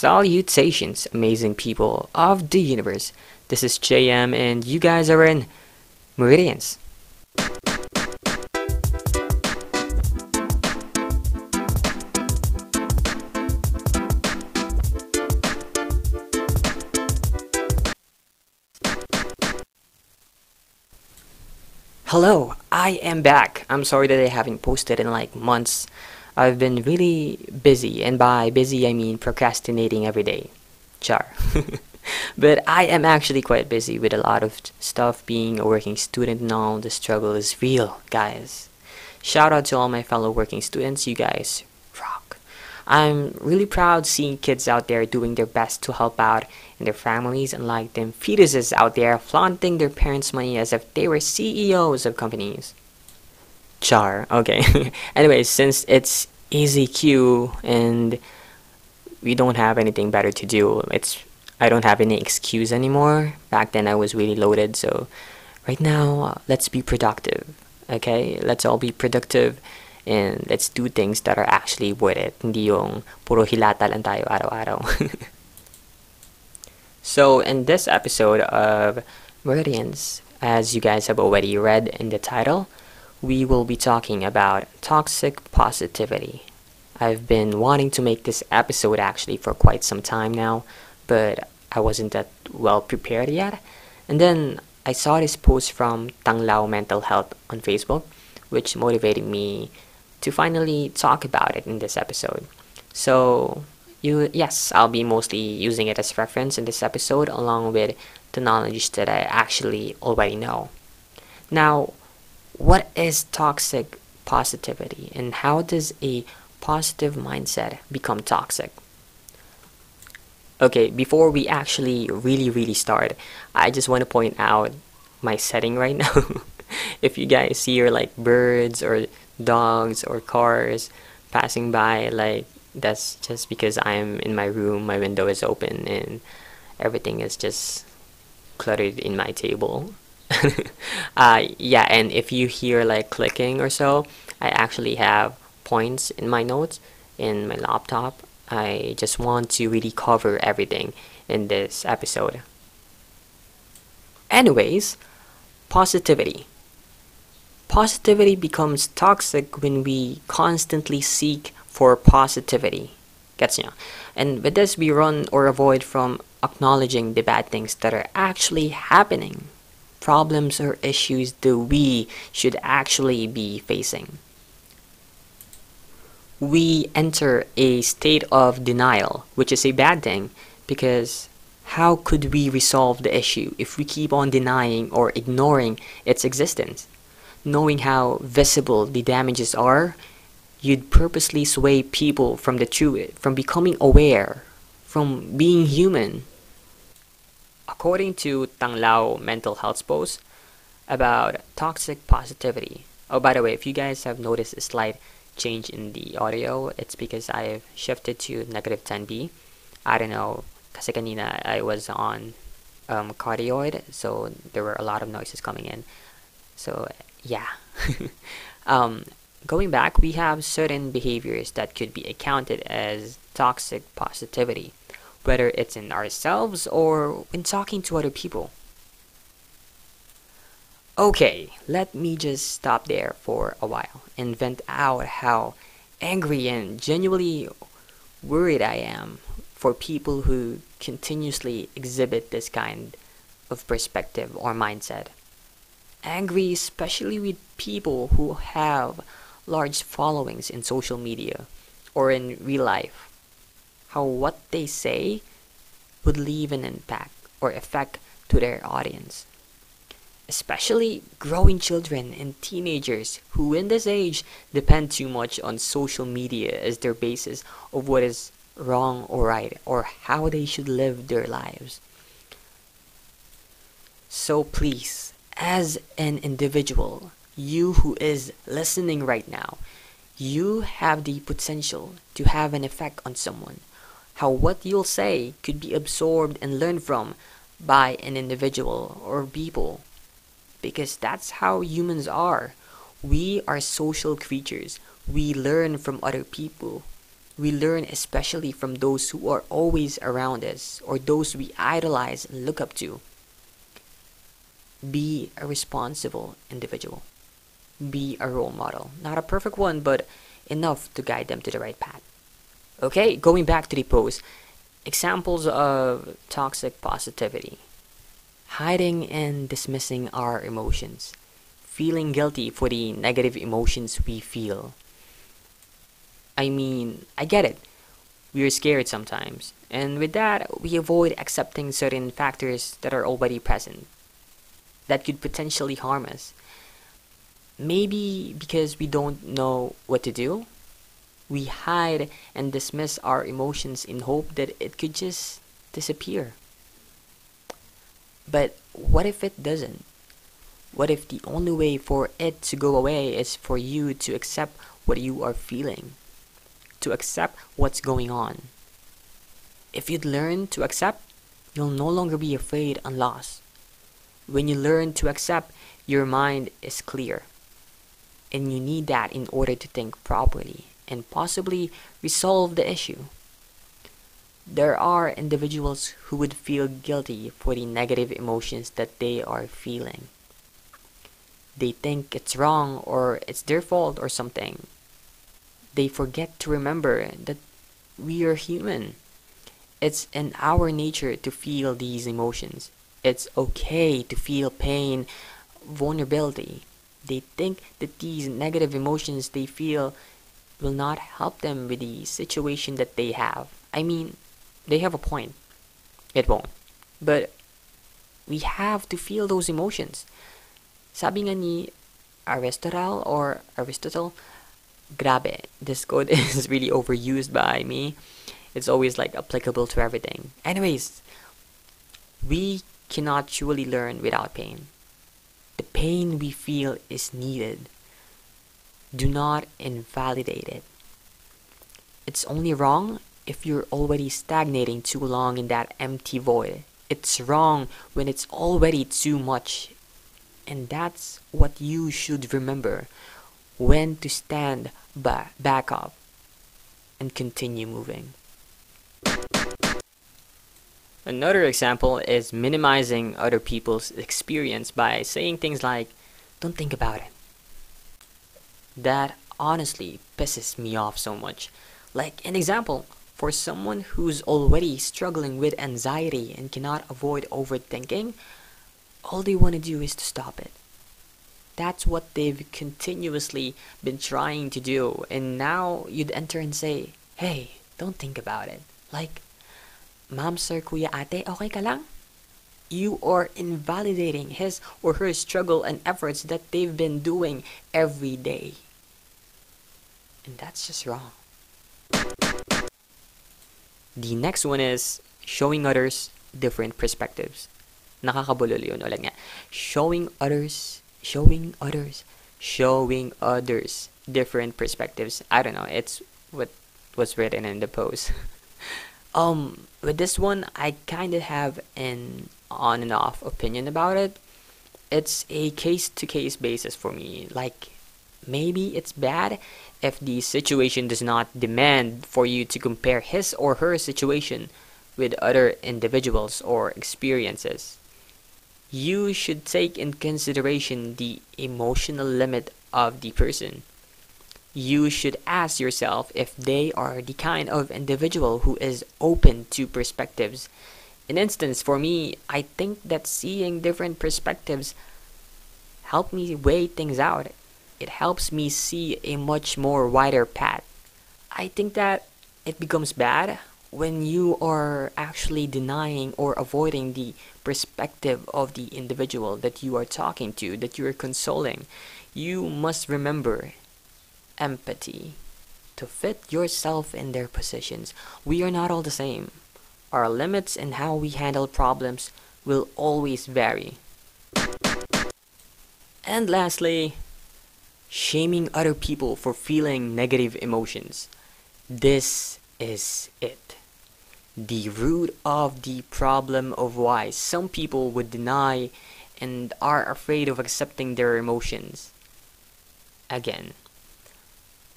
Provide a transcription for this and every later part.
Salutations, amazing people of the universe. This is JM, and you guys are in Meridians. Hello, I am back. I'm sorry that I haven't posted in like months. I've been really busy, and by busy I mean procrastinating every day. Char. but I am actually quite busy with a lot of stuff being a working student now. The struggle is real, guys. Shout out to all my fellow working students. You guys rock. I'm really proud seeing kids out there doing their best to help out in their families, unlike them fetuses out there flaunting their parents' money as if they were CEOs of companies. Char, okay. anyway, since it's ECQ and we don't have anything better to do, it's I don't have any excuse anymore. Back then I was really loaded, so right now uh, let's be productive. Okay? Let's all be productive and let's do things that are actually worth it. Hindi yung puro hilata lang tayo araw-araw. so, in this episode of Meridians, as you guys have already read in the title, we will be talking about toxic positivity. I've been wanting to make this episode actually for quite some time now, but I wasn't that well prepared yet. And then I saw this post from Tanglaw Mental Health on Facebook, which motivated me to finally talk about it in this episode. So, you yes, I'll be mostly using it as reference in this episode along with the knowledge that I actually already know. Now, what is toxic positivity and how does a positive mindset become toxic? Okay, before we actually really, really start, I just want to point out my setting right now. if you guys see your like birds or dogs or cars passing by, like that's just because I'm in my room, my window is open, and everything is just cluttered in my table. uh, yeah, and if you hear like clicking or so, I actually have points in my notes in my laptop. I just want to really cover everything in this episode. Anyways, positivity. Positivity becomes toxic when we constantly seek for positivity. Gets? And with this, we run or avoid from acknowledging the bad things that are actually happening problems or issues that we should actually be facing. We enter a state of denial, which is a bad thing because how could we resolve the issue if we keep on denying or ignoring its existence? Knowing how visible the damages are, you'd purposely sway people from the truth, from becoming aware, from being human, according to Tanglaw Mental Health post about toxic positivity. Oh, by the way, if you guys have noticed a slight change in the audio, it's because I've shifted to negative 10B. I don't know, kasi kanina I was on um, cardioid, so there were a lot of noises coming in. So, yeah. um, going back, we have certain behaviors that could be accounted as toxic positivity whether it's in ourselves or when talking to other people. Okay, let me just stop there for a while and vent out how angry and genuinely worried I am for people who continuously exhibit this kind of perspective or mindset. Angry, especially with people who have large followings in social media or in real life how what they say would leave an impact or effect to their audience. Especially growing children and teenagers who, in this age, depend too much on social media as their basis of what is wrong or right or how they should live their lives. So please, as an individual, you who is listening right now, you have the potential to have an effect on someone how what you'll say could be absorbed and learned from by an individual or people. Because that's how humans are. We are social creatures. We learn from other people. We learn especially from those who are always around us or those we idolize and look up to. Be a responsible individual. Be a role model. Not a perfect one, but enough to guide them to the right path. Okay, going back to the post. Examples of toxic positivity hiding and dismissing our emotions, feeling guilty for the negative emotions we feel. I mean, I get it. We're scared sometimes, and with that, we avoid accepting certain factors that are already present that could potentially harm us. Maybe because we don't know what to do, we hide and dismiss our emotions in hope that it could just disappear. But what if it doesn't? What if the only way for it to go away is for you to accept what you are feeling? To accept what's going on? If you'd learn to accept, you'll no longer be afraid and lost. When you learn to accept, your mind is clear. And you need that in order to think properly and possibly resolve the issue. There are individuals who would feel guilty for the negative emotions that they are feeling. They think it's wrong or it's their fault or something. They forget to remember that we are human. It's in our nature to feel these emotions. It's okay to feel pain, vulnerability. They think that these negative emotions they feel will not help them with the situation that they have. I mean, they have a point. It won't. But we have to feel those emotions. Sabi nga ni Aristotle or Aristotle, grabe, this quote is really overused by me. It's always like applicable to everything. Anyways, we cannot truly learn without pain. The pain we feel is needed. Do not invalidate it. It's only wrong if you're already stagnating too long in that empty void. It's wrong when it's already too much. And that's what you should remember when to stand ba- back up and continue moving. Another example is minimizing other people's experience by saying things like, don't think about it. That honestly pisses me off so much. Like an example, for someone who's already struggling with anxiety and cannot avoid overthinking, all they want to do is to stop it. That's what they've continuously been trying to do, and now you'd enter and say, Hey, don't think about it. Like, Ma'am, sir, kuya, ate, okay ka lang? You are invalidating his or her struggle and efforts that they've been doing every day. And that's just wrong. The next one is showing others different perspectives. Nakakabulol yun ulit nga. Showing others, showing others, showing others different perspectives. I don't know. It's what was written in the post. um, with this one, I kind of have an on and off opinion about it. It's a case to case basis for me. Like, maybe it's bad if the situation does not demand for you to compare his or her situation with other individuals or experiences. You should take in consideration the emotional limit of the person. You should ask yourself if they are the kind of individual who is open to perspectives. In instance, for me, I think that seeing different perspectives help me weigh things out it helps me see a much more wider path. I think that it becomes bad when you are actually denying or avoiding the perspective of the individual that you are talking to, that you are consoling. You must remember empathy to fit yourself in their positions. We are not all the same. Our limits and how we handle problems will always vary. And lastly, shaming other people for feeling negative emotions. This is it. The root of the problem of why some people would deny and are afraid of accepting their emotions. Again,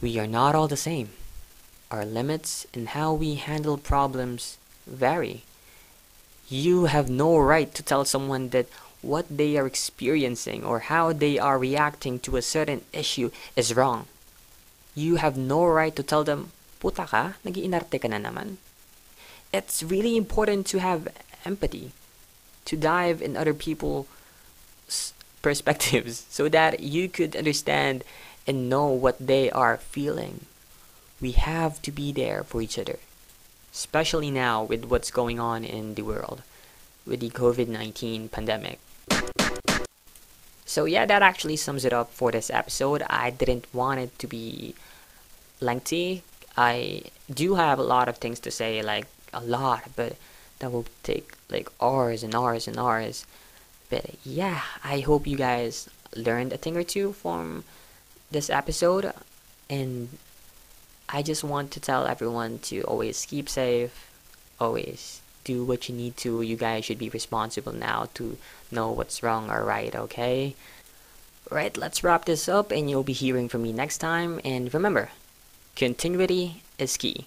we are not all the same. our limits, and how we handle problems vary. You have no right to tell someone that what they are experiencing or how they are reacting to a certain issue is wrong. You have no right to tell them, puta ka, nagiinarte ka na naman. It's really important to have empathy, to dive in other people's perspectives so that you could understand and know what they are feeling. We have to be there for each other, especially now with what's going on in the world with the COVID 19 pandemic. So, yeah, that actually sums it up for this episode. I didn't want it to be lengthy. I do have a lot of things to say, like a lot, but that will take like hours and hours and hours. But yeah, I hope you guys learned a thing or two from this episode. And I just want to tell everyone to always keep safe, always do what you need to. You guys should be responsible now to know what's wrong or right, okay? Right, let's wrap this up and you'll be hearing from me next time. And remember, continuity is key.